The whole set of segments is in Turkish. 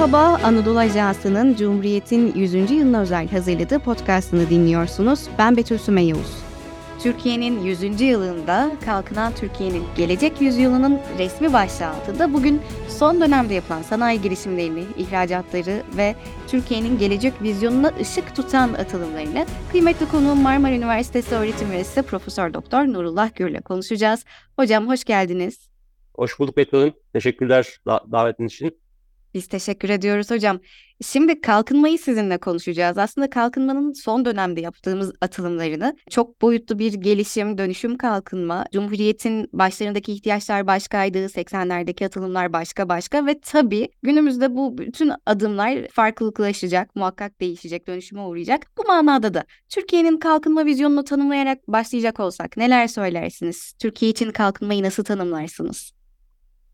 Merhaba, Anadolu Ajansı'nın Cumhuriyet'in 100. yılına özel hazırladığı podcastını dinliyorsunuz. Ben Betül Süme Yavuz. Türkiye'nin 100. yılında Kalkınan Türkiye'nin Gelecek Yüzyılının resmi başlığı altında bugün son dönemde yapılan sanayi girişimlerini, ihracatları ve Türkiye'nin gelecek vizyonuna ışık tutan atılımlarını kıymetli konuğum Marmara Üniversitesi öğretim üyesi Profesör Doktor Nurullah Gür'le konuşacağız. Hocam hoş geldiniz. Hoş bulduk Betül Teşekkürler da- davetiniz için. Biz teşekkür ediyoruz hocam. Şimdi kalkınmayı sizinle konuşacağız. Aslında kalkınmanın son dönemde yaptığımız atılımlarını çok boyutlu bir gelişim, dönüşüm kalkınma, Cumhuriyet'in başlarındaki ihtiyaçlar başkaydı, 80'lerdeki atılımlar başka başka ve tabii günümüzde bu bütün adımlar farklılıklaşacak, muhakkak değişecek, dönüşüme uğrayacak. Bu manada da Türkiye'nin kalkınma vizyonunu tanımlayarak başlayacak olsak neler söylersiniz? Türkiye için kalkınmayı nasıl tanımlarsınız?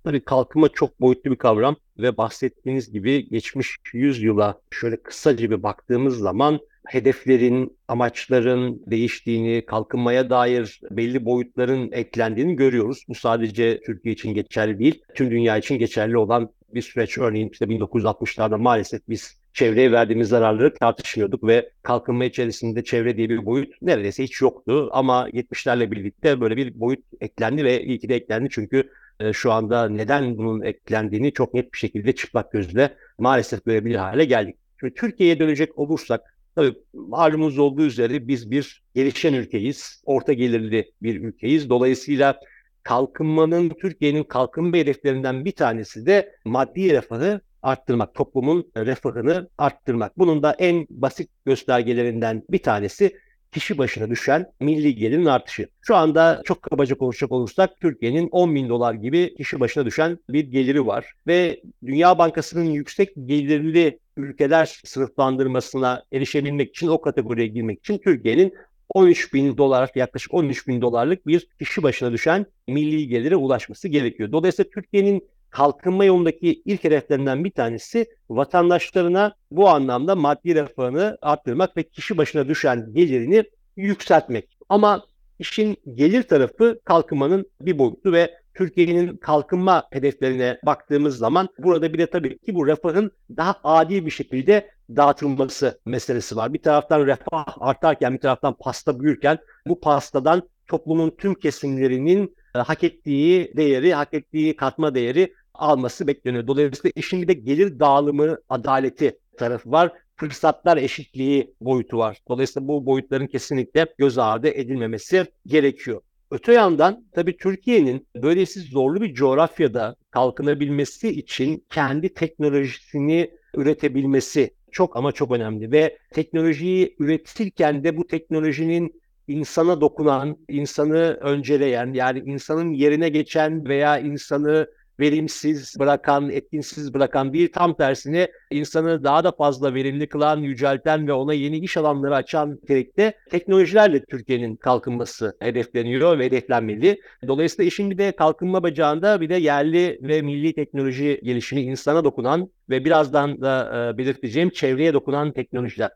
Tabii kalkınma çok boyutlu bir kavram ve bahsettiğiniz gibi geçmiş 100 yıla şöyle kısaca bir baktığımız zaman hedeflerin, amaçların değiştiğini, kalkınmaya dair belli boyutların eklendiğini görüyoruz. Bu sadece Türkiye için geçerli değil, tüm dünya için geçerli olan bir süreç. Örneğin işte 1960'larda maalesef biz çevreye verdiğimiz zararları tartışmıyorduk ve kalkınma içerisinde çevre diye bir boyut neredeyse hiç yoktu. Ama 70'lerle birlikte böyle bir boyut eklendi ve iyi ki de eklendi çünkü e, şu anda neden bunun eklendiğini çok net bir şekilde çıplak gözle maalesef görebilir hale geldik. Şimdi Türkiye'ye dönecek olursak tabii malumunuz olduğu üzere biz bir gelişen ülkeyiz, orta gelirli bir ülkeyiz. Dolayısıyla kalkınmanın, Türkiye'nin kalkınma hedeflerinden bir tanesi de maddi refahı arttırmak, toplumun refahını arttırmak. Bunun da en basit göstergelerinden bir tanesi kişi başına düşen milli gelirin artışı. Şu anda çok kabaca konuşacak olursak Türkiye'nin 10 bin dolar gibi kişi başına düşen bir geliri var. Ve Dünya Bankası'nın yüksek gelirli ülkeler sınıflandırmasına erişebilmek için, o kategoriye girmek için Türkiye'nin 13 bin dolar, yaklaşık 13 bin dolarlık bir kişi başına düşen milli gelire ulaşması gerekiyor. Dolayısıyla Türkiye'nin kalkınma yolundaki ilk hedeflerinden bir tanesi vatandaşlarına bu anlamda maddi refahını arttırmak ve kişi başına düşen gelirini yükseltmek. Ama işin gelir tarafı kalkınmanın bir boyutu ve Türkiye'nin kalkınma hedeflerine baktığımız zaman burada bir de tabii ki bu refahın daha adil bir şekilde dağıtılması meselesi var. Bir taraftan refah artarken bir taraftan pasta büyürken bu pastadan toplumun tüm kesimlerinin hak ettiği değeri, hak ettiği katma değeri alması bekleniyor. Dolayısıyla işin bir de gelir dağılımı adaleti tarafı var. Fırsatlar eşitliği boyutu var. Dolayısıyla bu boyutların kesinlikle göz ardı edilmemesi gerekiyor. Öte yandan tabii Türkiye'nin böylesi zorlu bir coğrafyada kalkınabilmesi için kendi teknolojisini üretebilmesi çok ama çok önemli ve teknolojiyi üretirken de bu teknolojinin insana dokunan, insanı önceleyen yani insanın yerine geçen veya insanı verimsiz bırakan, etkinsiz bırakan değil tam tersine insanı daha da fazla verimli kılan, yücelten ve ona yeni iş alanları açan nitelikte teknolojilerle Türkiye'nin kalkınması hedefleniyor ve hedeflenmeli. Dolayısıyla işin bir de kalkınma bacağında bir de yerli ve milli teknoloji gelişimi insana dokunan ve birazdan da e, belirteceğim çevreye dokunan teknolojiler.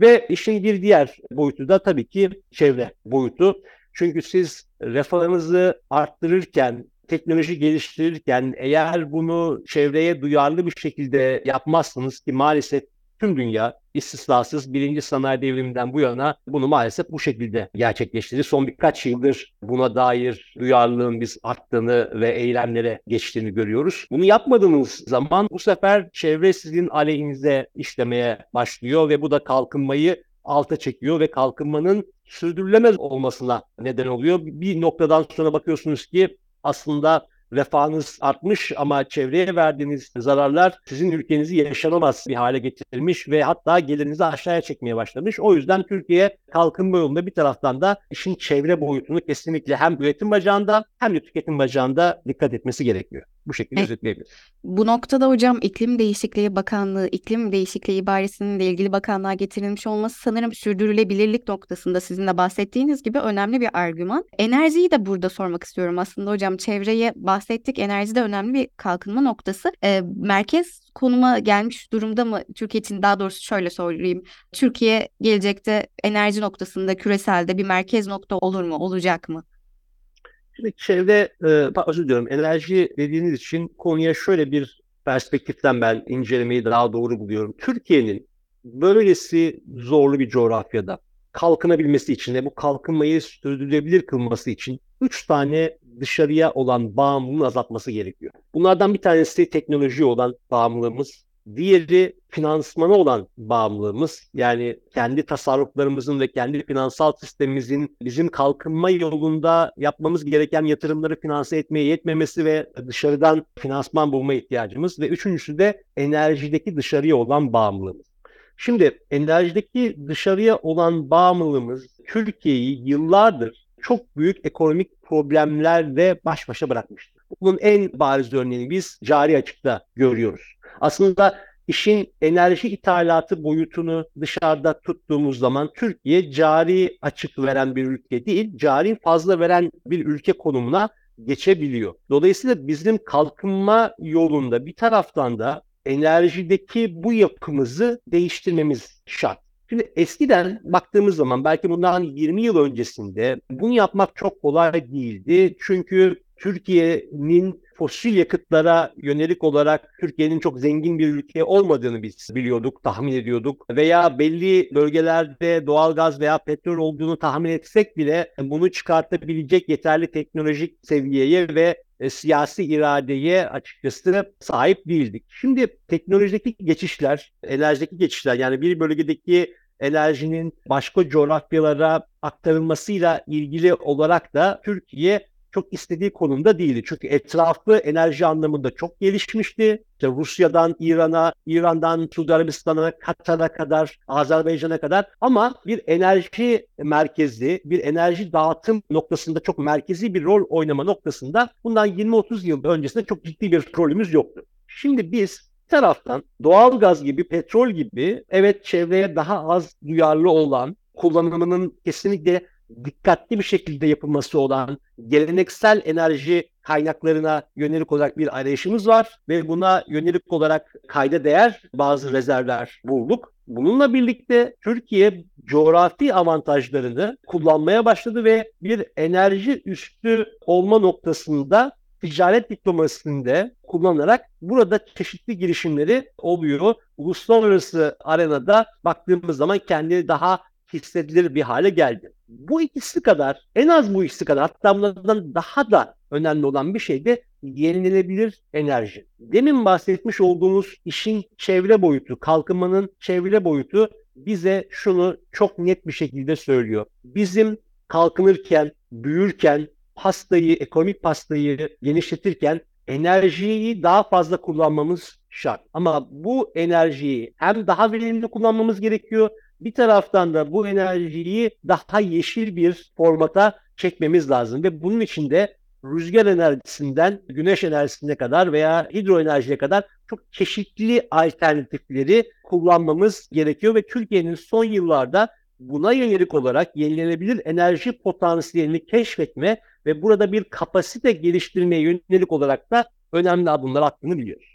Ve işin bir diğer boyutu da tabii ki çevre boyutu. Çünkü siz refahınızı arttırırken, teknoloji geliştirirken eğer bunu çevreye duyarlı bir şekilde yapmazsanız ki maalesef tüm dünya istisnasız birinci sanayi devriminden bu yana bunu maalesef bu şekilde gerçekleştirdi. Son birkaç yıldır buna dair duyarlılığın biz arttığını ve eylemlere geçtiğini görüyoruz. Bunu yapmadığınız zaman bu sefer çevre sizin aleyhinize işlemeye başlıyor ve bu da kalkınmayı alta çekiyor ve kalkınmanın sürdürülemez olmasına neden oluyor. Bir noktadan sonra bakıyorsunuz ki aslında refahınız artmış ama çevreye verdiğiniz zararlar sizin ülkenizi yaşanamaz bir hale getirmiş ve hatta gelirinizi aşağıya çekmeye başlamış. O yüzden Türkiye kalkınma yolunda bir taraftan da işin çevre boyutunu kesinlikle hem üretim bacağında hem de tüketim bacağında dikkat etmesi gerekiyor. Bu şekilde evet. özetleyebiliriz. Bu noktada hocam iklim değişikliği bakanlığı, iklim değişikliği ibaresinin de ilgili bakanlığa getirilmiş olması sanırım sürdürülebilirlik noktasında sizin de bahsettiğiniz gibi önemli bir argüman. Enerjiyi de burada sormak istiyorum aslında hocam. Çevreye bahsettik. Enerji de önemli bir kalkınma noktası. E, merkez konuma gelmiş durumda mı Türkiye için daha doğrusu şöyle söyleyeyim. Türkiye gelecekte enerji noktasında küreselde bir merkez nokta olur mu? Olacak mı? Şimdi çevre, e, özür diliyorum, enerji dediğiniz için konuya şöyle bir perspektiften ben incelemeyi daha doğru buluyorum. Türkiye'nin böylesi zorlu bir coğrafyada kalkınabilmesi için ve bu kalkınmayı sürdürülebilir kılması için üç tane dışarıya olan bağımlılığını azaltması gerekiyor. Bunlardan bir tanesi teknoloji olan bağımlılığımız, Diğeri finansmana olan bağımlılığımız. Yani kendi tasarruflarımızın ve kendi finansal sistemimizin bizim kalkınma yolunda yapmamız gereken yatırımları finanse etmeye yetmemesi ve dışarıdan finansman bulma ihtiyacımız. Ve üçüncüsü de enerjideki dışarıya olan bağımlılığımız. Şimdi enerjideki dışarıya olan bağımlılığımız Türkiye'yi yıllardır çok büyük ekonomik problemlerle baş başa bırakmıştır. Bunun en bariz örneğini biz cari açıkta görüyoruz. Aslında işin enerji ithalatı boyutunu dışarıda tuttuğumuz zaman Türkiye cari açık veren bir ülke değil, cari fazla veren bir ülke konumuna geçebiliyor. Dolayısıyla bizim kalkınma yolunda bir taraftan da enerjideki bu yapımızı değiştirmemiz şart. Şimdi eskiden baktığımız zaman belki bundan 20 yıl öncesinde bunu yapmak çok kolay değildi. Çünkü Türkiye'nin fosil yakıtlara yönelik olarak Türkiye'nin çok zengin bir ülke olmadığını biz biliyorduk, tahmin ediyorduk. Veya belli bölgelerde doğal gaz veya petrol olduğunu tahmin etsek bile bunu çıkartabilecek yeterli teknolojik seviyeye ve e, siyasi iradeye açıkçası sahip değildik. Şimdi teknolojideki geçişler, enerjideki geçişler yani bir bölgedeki enerjinin başka coğrafyalara aktarılmasıyla ilgili olarak da Türkiye çok istediği konumda değildi. Çünkü etrafı enerji anlamında çok gelişmişti. İşte Rusya'dan İran'a, İran'dan Suudi Arabistan'a, Katar'a kadar, Azerbaycan'a kadar ama bir enerji merkezi, bir enerji dağıtım noktasında çok merkezi bir rol oynama noktasında bundan 20-30 yıl öncesinde çok ciddi bir rolümüz yoktu. Şimdi biz taraftan doğal gaz gibi, petrol gibi evet çevreye daha az duyarlı olan, kullanımının kesinlikle dikkatli bir şekilde yapılması olan geleneksel enerji kaynaklarına yönelik olarak bir arayışımız var ve buna yönelik olarak kayda değer bazı rezervler bulduk. Bununla birlikte Türkiye coğrafi avantajlarını kullanmaya başladı ve bir enerji üstü olma noktasında ticaret diplomasisinde kullanarak burada çeşitli girişimleri oluyor. Uluslararası arenada baktığımız zaman kendini daha hissedilir bir hale geldi. Bu ikisi kadar, en az bu ikisi kadar hatta bunlardan daha da önemli olan bir şey de yenilenebilir enerji. Demin bahsetmiş olduğumuz işin çevre boyutu, kalkınmanın çevre boyutu bize şunu çok net bir şekilde söylüyor. Bizim kalkınırken, büyürken, pastayı, ekonomik pastayı genişletirken enerjiyi daha fazla kullanmamız şart. Ama bu enerjiyi hem daha verimli kullanmamız gerekiyor bir taraftan da bu enerjiyi daha yeşil bir formata çekmemiz lazım ve bunun için de rüzgar enerjisinden güneş enerjisine kadar veya hidroenerjiye kadar çok çeşitli alternatifleri kullanmamız gerekiyor ve Türkiye'nin son yıllarda buna yönelik olarak yenilenebilir enerji potansiyelini keşfetme ve burada bir kapasite geliştirmeye yönelik olarak da önemli adımlar attığını biliyoruz.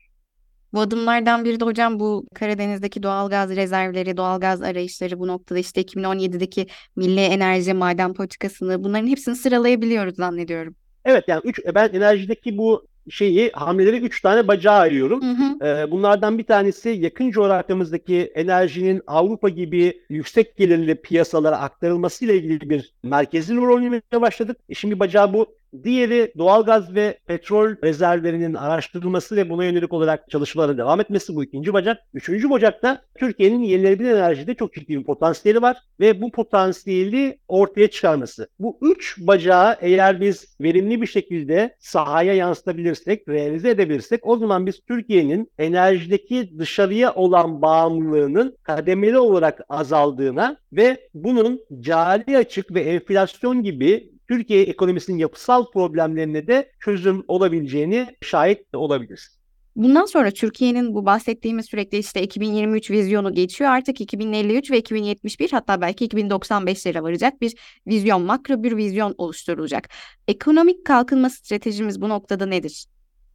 Bu adımlardan biri de hocam bu Karadeniz'deki doğalgaz rezervleri, doğalgaz arayışları bu noktada işte 2017'deki Milli Enerji Maden Politikasını bunların hepsini sıralayabiliyoruz zannediyorum. Evet yani üç, ben enerjideki bu şeyi hamleleri üç tane bacağı ayırıyorum. Hı hı. Ee, bunlardan bir tanesi yakın coğrafyamızdaki enerjinin Avrupa gibi yüksek gelirli piyasalara aktarılmasıyla ilgili bir merkezi rol oynamaya başladık. E şimdi bacağı bu. Diğeri doğalgaz ve petrol rezervlerinin araştırılması ve buna yönelik olarak çalışmalara devam etmesi bu ikinci bacak. Üçüncü bacakta Türkiye'nin yenilenebilir enerjide çok ciddi bir potansiyeli var ve bu potansiyeli ortaya çıkarması. Bu üç bacağı eğer biz verimli bir şekilde sahaya yansıtabilirsek, realize edebilirsek o zaman biz Türkiye'nin enerjideki dışarıya olan bağımlılığının kademeli olarak azaldığına ve bunun cari açık ve enflasyon gibi Türkiye ekonomisinin yapısal problemlerine de çözüm olabileceğini şahit olabiliriz. Bundan sonra Türkiye'nin bu bahsettiğimiz sürekli işte 2023 vizyonu geçiyor. Artık 2053 ve 2071 hatta belki 2095'lere varacak bir vizyon, makro bir vizyon oluşturulacak. Ekonomik kalkınma stratejimiz bu noktada nedir?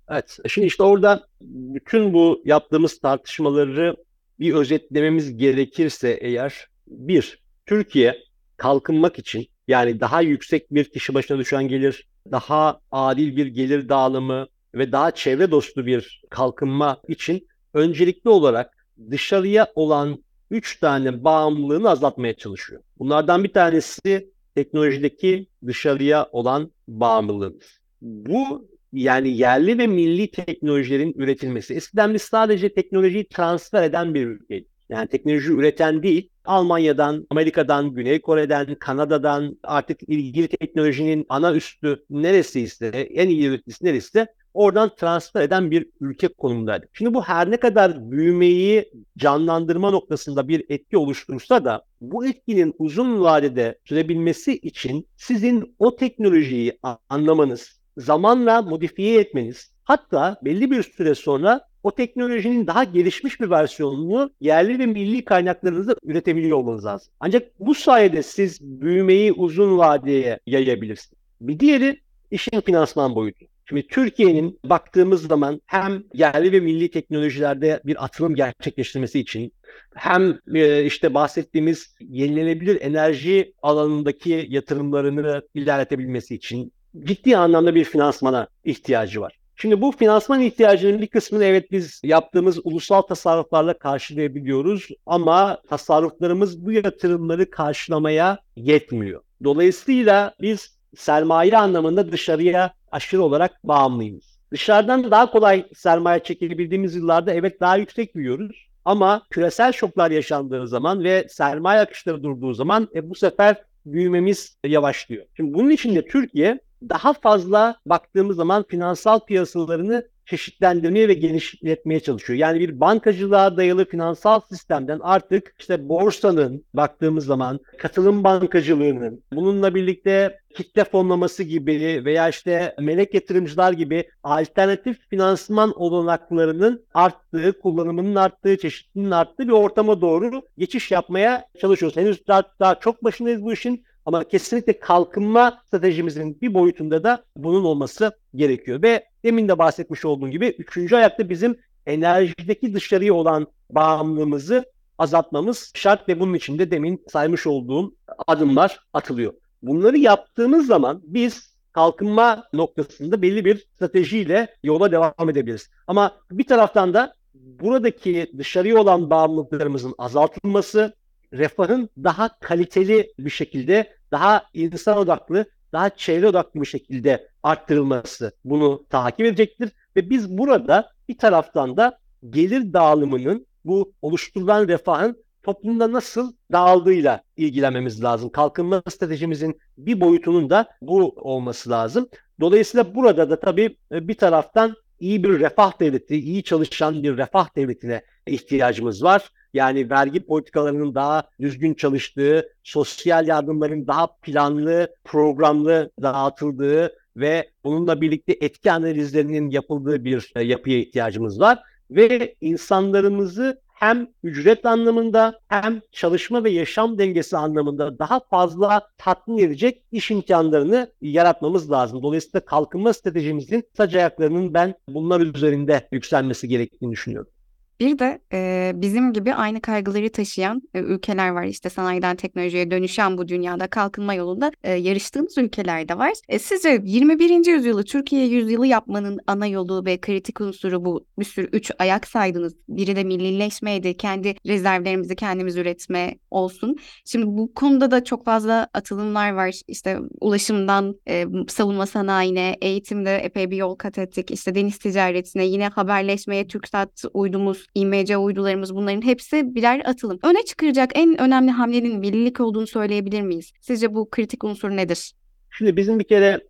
Evet, şimdi işte orada bütün bu yaptığımız tartışmaları bir özetlememiz gerekirse eğer bir, Türkiye kalkınmak için yani daha yüksek bir kişi başına düşen gelir, daha adil bir gelir dağılımı, ve daha çevre dostu bir kalkınma için öncelikli olarak dışarıya olan 3 tane bağımlılığını azaltmaya çalışıyor. Bunlardan bir tanesi teknolojideki dışarıya olan bağımlılığımız. Bu yani yerli ve milli teknolojilerin üretilmesi. Eskiden biz sadece teknolojiyi transfer eden bir ülkeydik. Yani teknoloji üreten değil, Almanya'dan, Amerika'dan, Güney Kore'den, Kanada'dan artık ilgili teknolojinin ana üstü neresiyse, en iyi üreticisi neresi oradan transfer eden bir ülke konumundaydı. Şimdi bu her ne kadar büyümeyi canlandırma noktasında bir etki oluştursa da bu etkinin uzun vadede sürebilmesi için sizin o teknolojiyi anlamanız, zamanla modifiye etmeniz, hatta belli bir süre sonra o teknolojinin daha gelişmiş bir versiyonunu yerli ve milli kaynaklarınızda üretebiliyor olmanız lazım. Ancak bu sayede siz büyümeyi uzun vadeye yayabilirsiniz. Bir diğeri işin finansman boyutu. Şimdi Türkiye'nin baktığımız zaman hem yerli ve milli teknolojilerde bir atılım gerçekleştirmesi için hem e, işte bahsettiğimiz yenilenebilir enerji alanındaki yatırımlarını ilerletebilmesi için ciddi anlamda bir finansmana ihtiyacı var. Şimdi bu finansman ihtiyacının bir kısmını evet biz yaptığımız ulusal tasarruflarla karşılayabiliyoruz ama tasarruflarımız bu yatırımları karşılamaya yetmiyor. Dolayısıyla biz sermaye anlamında dışarıya aşırı olarak bağımlıyız. Dışarıdan daha kolay sermaye çekebildiğimiz yıllarda evet daha yüksek büyüyoruz. Ama küresel şoklar yaşandığı zaman ve sermaye akışları durduğu zaman e, bu sefer büyümemiz yavaşlıyor. Şimdi bunun için de Türkiye daha fazla baktığımız zaman finansal piyasalarını çeşitlendirmeye ve genişletmeye çalışıyor. Yani bir bankacılığa dayalı finansal sistemden artık işte borsanın baktığımız zaman katılım bankacılığının bununla birlikte kitle fonlaması gibi veya işte melek yatırımcılar gibi alternatif finansman olanaklarının arttığı, kullanımının arttığı, çeşitliliğinin arttığı bir ortama doğru geçiş yapmaya çalışıyoruz. Henüz daha, daha çok başındayız bu işin ama kesinlikle kalkınma stratejimizin bir boyutunda da bunun olması gerekiyor. Ve demin de bahsetmiş olduğum gibi üçüncü ayakta bizim enerjideki dışarıya olan bağımlılığımızı azaltmamız şart ve bunun için de demin saymış olduğum adımlar atılıyor. Bunları yaptığımız zaman biz kalkınma noktasında belli bir stratejiyle yola devam edebiliriz. Ama bir taraftan da buradaki dışarıya olan bağımlılıklarımızın azaltılması, refahın daha kaliteli bir şekilde, daha insan odaklı, daha çevre odaklı bir şekilde arttırılması bunu takip edecektir. Ve biz burada bir taraftan da gelir dağılımının bu oluşturulan refahın toplumda nasıl dağıldığıyla ilgilenmemiz lazım. Kalkınma stratejimizin bir boyutunun da bu olması lazım. Dolayısıyla burada da tabii e, bir taraftan iyi bir refah devleti, iyi çalışan bir refah devletine ihtiyacımız var. Yani vergi politikalarının daha düzgün çalıştığı, sosyal yardımların daha planlı, programlı dağıtıldığı ve bununla birlikte etki analizlerinin yapıldığı bir e, yapıya ihtiyacımız var. Ve insanlarımızı hem ücret anlamında hem çalışma ve yaşam dengesi anlamında daha fazla tatmin edecek iş imkanlarını yaratmamız lazım. Dolayısıyla kalkınma stratejimizin sac ayaklarının ben bunlar üzerinde yükselmesi gerektiğini düşünüyorum. Bir de e, bizim gibi aynı kaygıları taşıyan e, ülkeler var. İşte sanayiden teknolojiye dönüşen bu dünyada kalkınma yolunda e, yarıştığımız ülkeler de var. E, sizce 21. yüzyılı Türkiye yüzyılı yapmanın ana yolu ve kritik unsuru bu bir sürü üç ayak saydınız. Biri de millileşmeydi. Kendi rezervlerimizi kendimiz üretme olsun. Şimdi bu konuda da çok fazla atılımlar var. İşte ulaşımdan e, savunma sanayine, eğitimde epey bir yol kat ettik. İşte deniz ticaretine, yine haberleşmeye TürkSat uydumuz IMC uydularımız bunların hepsi birer atılım. Öne çıkaracak en önemli hamlenin millilik olduğunu söyleyebilir miyiz? Sizce bu kritik unsur nedir? Şimdi bizim bir kere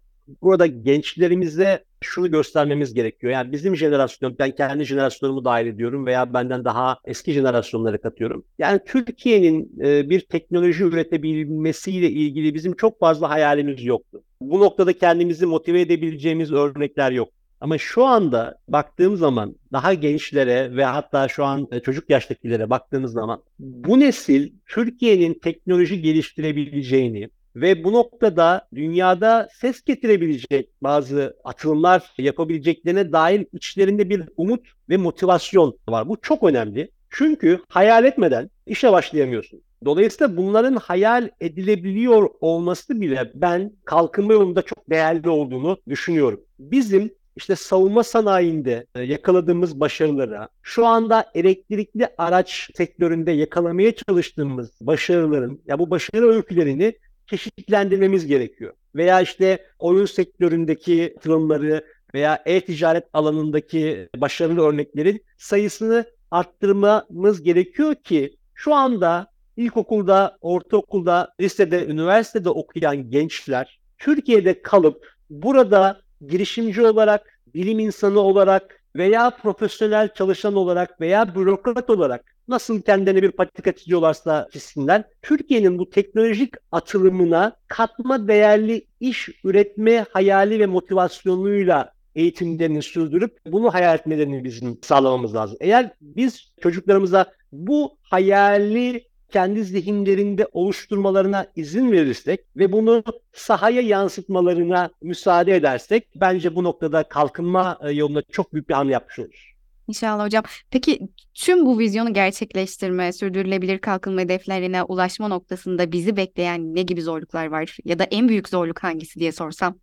burada gençlerimize şunu göstermemiz gerekiyor. Yani bizim jenerasyon, ben kendi jenerasyonumu dahil ediyorum veya benden daha eski jenerasyonları katıyorum. Yani Türkiye'nin e, bir teknoloji üretebilmesiyle ilgili bizim çok fazla hayalimiz yoktu. Bu noktada kendimizi motive edebileceğimiz örnekler yok. Ama şu anda baktığım zaman daha gençlere ve hatta şu an e, çocuk yaştakilere baktığımız zaman bu nesil Türkiye'nin teknoloji geliştirebileceğini ve bu noktada dünyada ses getirebilecek bazı atılımlar yapabileceklerine dair içlerinde bir umut ve motivasyon var. Bu çok önemli. Çünkü hayal etmeden işe başlayamıyorsun. Dolayısıyla bunların hayal edilebiliyor olması bile ben kalkınma yolunda çok değerli olduğunu düşünüyorum. Bizim işte savunma sanayinde e, yakaladığımız başarılara, şu anda elektrikli araç sektöründe yakalamaya çalıştığımız başarıların, ya bu başarı öykülerini çeşitlendirmemiz gerekiyor. Veya işte oyun sektöründeki atılımları veya e-ticaret alanındaki başarılı örneklerin sayısını arttırmamız gerekiyor ki şu anda ilkokulda, ortaokulda, lisede, üniversitede okuyan gençler Türkiye'de kalıp burada girişimci olarak, bilim insanı olarak veya profesyonel çalışan olarak veya bürokrat olarak nasıl kendilerine bir patika çiziyorlarsa çizsinler. Türkiye'nin bu teknolojik atılımına katma değerli iş üretme hayali ve motivasyonuyla eğitimlerini sürdürüp bunu hayal etmelerini bizim sağlamamız lazım. Eğer biz çocuklarımıza bu hayali kendi zihinlerinde oluşturmalarına izin verirsek ve bunu sahaya yansıtmalarına müsaade edersek bence bu noktada kalkınma e, yolunda çok büyük bir hamle yapmış oluruz. İnşallah hocam. Peki tüm bu vizyonu gerçekleştirme, sürdürülebilir kalkınma hedeflerine ulaşma noktasında bizi bekleyen ne gibi zorluklar var? Ya da en büyük zorluk hangisi diye sorsam?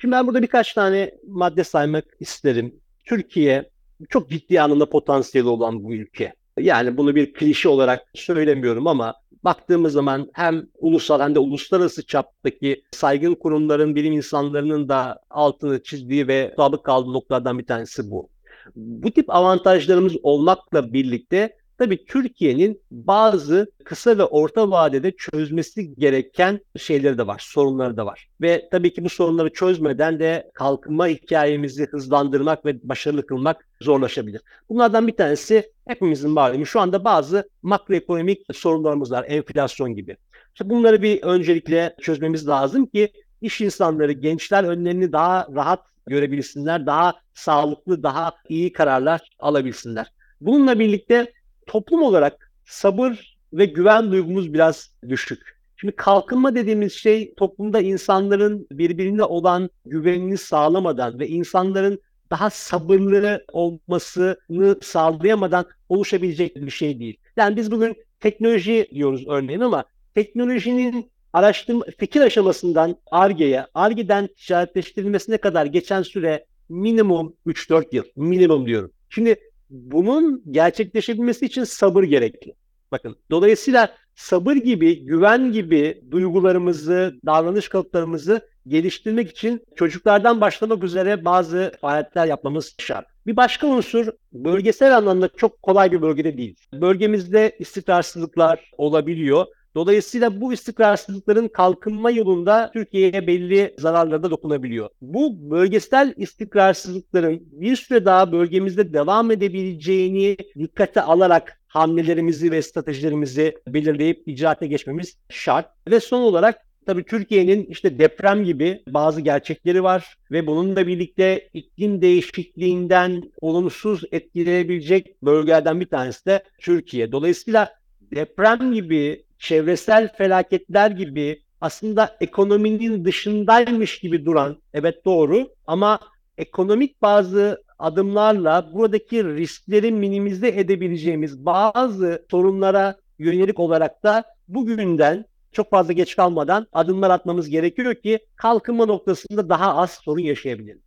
Şimdi ben burada birkaç tane madde saymak isterim. Türkiye çok ciddi anlamda potansiyeli olan bu ülke. Yani bunu bir klişe olarak söylemiyorum ama baktığımız zaman hem ulusal hem de uluslararası çaptaki saygın kurumların, bilim insanlarının da altını çizdiği ve sabık kaldığı noktalardan bir tanesi bu. Bu tip avantajlarımız olmakla birlikte tabii Türkiye'nin bazı kısa ve orta vadede çözmesi gereken şeyleri de var, sorunları da var. Ve tabii ki bu sorunları çözmeden de kalkınma hikayemizi hızlandırmak ve başarılı kılmak zorlaşabilir. Bunlardan bir tanesi hepimizin malumu şu anda bazı makroekonomik sorunlarımız var, enflasyon gibi. İşte bunları bir öncelikle çözmemiz lazım ki iş insanları, gençler önlerini daha rahat görebilsinler, daha sağlıklı, daha iyi kararlar alabilsinler. Bununla birlikte toplum olarak sabır ve güven duygumuz biraz düşük. Şimdi kalkınma dediğimiz şey toplumda insanların birbirine olan güvenini sağlamadan ve insanların daha sabırlı olmasını sağlayamadan oluşabilecek bir şey değil. Yani biz bugün teknoloji diyoruz örneğin ama teknolojinin araştırma fikir aşamasından ARGE'ye, ARGE'den ticaretleştirilmesine kadar geçen süre minimum 3-4 yıl. Minimum diyorum. Şimdi bunun gerçekleşebilmesi için sabır gerekli. Bakın dolayısıyla sabır gibi, güven gibi duygularımızı, davranış kalıplarımızı geliştirmek için çocuklardan başlamak üzere bazı faaliyetler yapmamız şart. Bir başka unsur bölgesel anlamda çok kolay bir bölgede değil. Bölgemizde istikrarsızlıklar olabiliyor. Dolayısıyla bu istikrarsızlıkların kalkınma yolunda Türkiye'ye belli zararlara da dokunabiliyor. Bu bölgesel istikrarsızlıkların bir süre daha bölgemizde devam edebileceğini dikkate alarak hamlelerimizi ve stratejilerimizi belirleyip icraate geçmemiz şart. Ve son olarak Tabii Türkiye'nin işte deprem gibi bazı gerçekleri var ve bununla birlikte iklim değişikliğinden olumsuz etkilenebilecek bölgelerden bir tanesi de Türkiye. Dolayısıyla deprem gibi çevresel felaketler gibi aslında ekonominin dışındaymış gibi duran, evet doğru ama ekonomik bazı adımlarla buradaki riskleri minimize edebileceğimiz bazı sorunlara yönelik olarak da bugünden çok fazla geç kalmadan adımlar atmamız gerekiyor ki kalkınma noktasında daha az sorun yaşayabiliriz.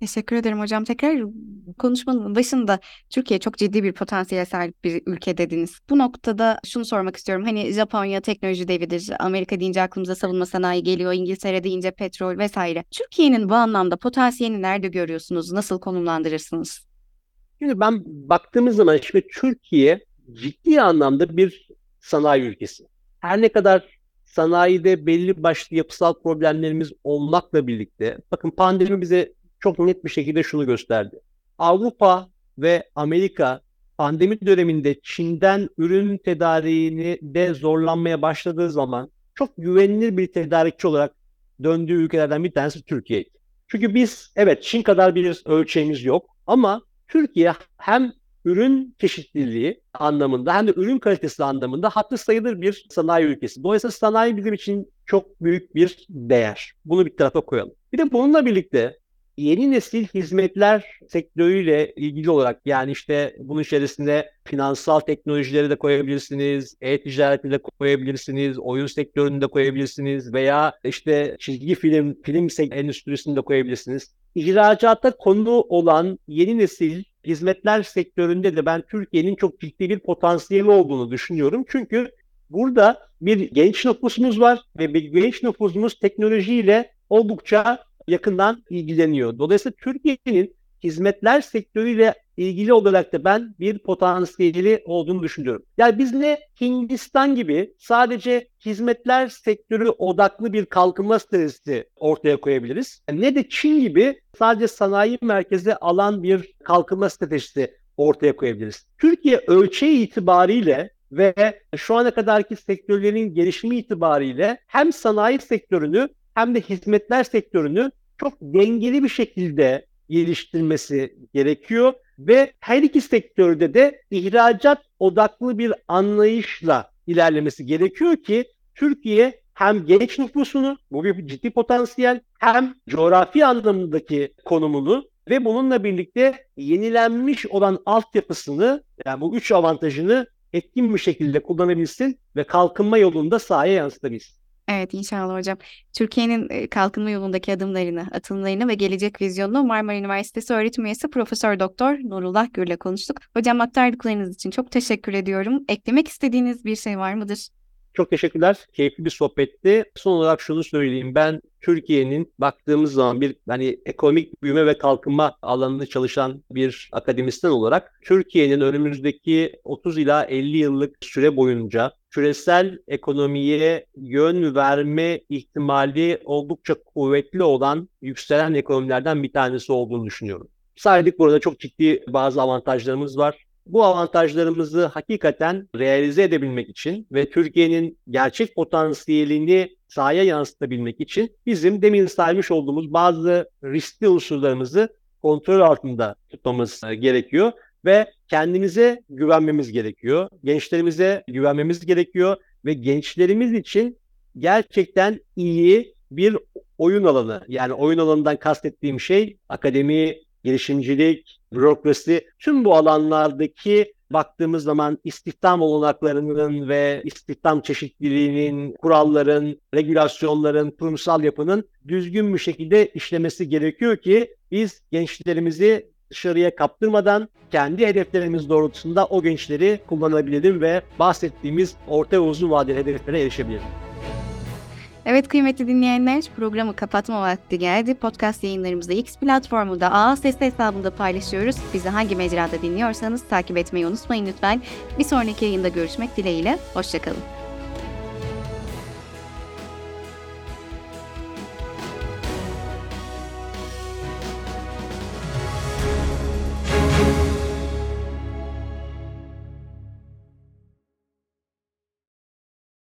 Teşekkür ederim hocam. Tekrar konuşmanın başında Türkiye çok ciddi bir potansiyel sahip bir ülke dediniz. Bu noktada şunu sormak istiyorum. Hani Japonya teknoloji devidir. Amerika deyince aklımıza savunma sanayi geliyor. İngiltere deyince petrol vesaire. Türkiye'nin bu anlamda potansiyelini nerede görüyorsunuz? Nasıl konumlandırırsınız? Şimdi ben baktığımız zaman işte Türkiye ciddi anlamda bir sanayi ülkesi. Her ne kadar sanayide belli başlı yapısal problemlerimiz olmakla birlikte bakın pandemi bize çok net bir şekilde şunu gösterdi. Avrupa ve Amerika pandemi döneminde Çin'den ürün tedariğini de zorlanmaya başladığı zaman çok güvenilir bir tedarikçi olarak döndüğü ülkelerden bir tanesi Türkiye. Çünkü biz evet Çin kadar bir ölçeğimiz yok ama Türkiye hem ürün çeşitliliği anlamında hem de ürün kalitesi anlamında hatlı sayılır bir sanayi ülkesi. Dolayısıyla sanayi bizim için çok büyük bir değer. Bunu bir tarafa koyalım. Bir de bununla birlikte yeni nesil hizmetler sektörüyle ilgili olarak yani işte bunun içerisinde finansal teknolojileri de koyabilirsiniz, e-ticareti de koyabilirsiniz, oyun sektörünü de koyabilirsiniz veya işte çizgi film, film endüstrisini de koyabilirsiniz. ihracata konu olan yeni nesil hizmetler sektöründe de ben Türkiye'nin çok ciddi bir potansiyeli olduğunu düşünüyorum. Çünkü burada bir genç nüfusumuz var ve bir genç nüfusumuz teknolojiyle oldukça yakından ilgileniyor. Dolayısıyla Türkiye'nin hizmetler sektörüyle ilgili olarak da ben bir potansiyeli olduğunu düşünüyorum. Yani biz ne Hindistan gibi sadece hizmetler sektörü odaklı bir kalkınma stratejisi ortaya koyabiliriz. Ne de Çin gibi sadece sanayi merkezi alan bir kalkınma stratejisi ortaya koyabiliriz. Türkiye ölçeği itibariyle ve şu ana kadarki sektörlerin gelişimi itibariyle hem sanayi sektörünü hem de hizmetler sektörünü çok dengeli bir şekilde geliştirmesi gerekiyor ve her iki sektörde de ihracat odaklı bir anlayışla ilerlemesi gerekiyor ki Türkiye hem genç nüfusunu, bu bir ciddi potansiyel, hem coğrafi anlamındaki konumunu ve bununla birlikte yenilenmiş olan altyapısını, yani bu üç avantajını etkin bir şekilde kullanabilsin ve kalkınma yolunda sahaya yansıtabilsin. Evet inşallah hocam. Türkiye'nin kalkınma yolundaki adımlarını, atılımlarını ve gelecek vizyonunu Marmara Üniversitesi öğretim üyesi Profesör Doktor Nurullah Gür'le konuştuk. Hocam aktardıklarınız için çok teşekkür ediyorum. Eklemek istediğiniz bir şey var mıdır? Çok teşekkürler. Keyifli bir sohbetti. Son olarak şunu söyleyeyim. Ben Türkiye'nin baktığımız zaman bir hani ekonomik büyüme ve kalkınma alanında çalışan bir akademisyen olarak Türkiye'nin önümüzdeki 30 ila 50 yıllık süre boyunca küresel ekonomiye yön verme ihtimali oldukça kuvvetli olan yükselen ekonomilerden bir tanesi olduğunu düşünüyorum. Saydık burada çok ciddi bazı avantajlarımız var. Bu avantajlarımızı hakikaten realize edebilmek için ve Türkiye'nin gerçek potansiyelini sahaya yansıtabilmek için bizim demin saymış olduğumuz bazı riskli unsurlarımızı kontrol altında tutmamız gerekiyor ve kendimize güvenmemiz gerekiyor. Gençlerimize güvenmemiz gerekiyor ve gençlerimiz için gerçekten iyi bir oyun alanı. Yani oyun alanından kastettiğim şey akademi, girişimcilik, bürokrasi tüm bu alanlardaki baktığımız zaman istihdam olanaklarının ve istihdam çeşitliliğinin, kuralların, regülasyonların, kurumsal yapının düzgün bir şekilde işlemesi gerekiyor ki biz gençlerimizi dışarıya kaptırmadan kendi hedeflerimiz doğrultusunda o gençleri kullanabilelim ve bahsettiğimiz orta ve uzun vadeli hedeflere erişebilelim. Evet kıymetli dinleyenler programı kapatma vakti geldi. Podcast yayınlarımızı X platformunda A Sesli hesabında paylaşıyoruz. Bizi hangi mecrada dinliyorsanız takip etmeyi unutmayın lütfen. Bir sonraki yayında görüşmek dileğiyle. Hoşçakalın.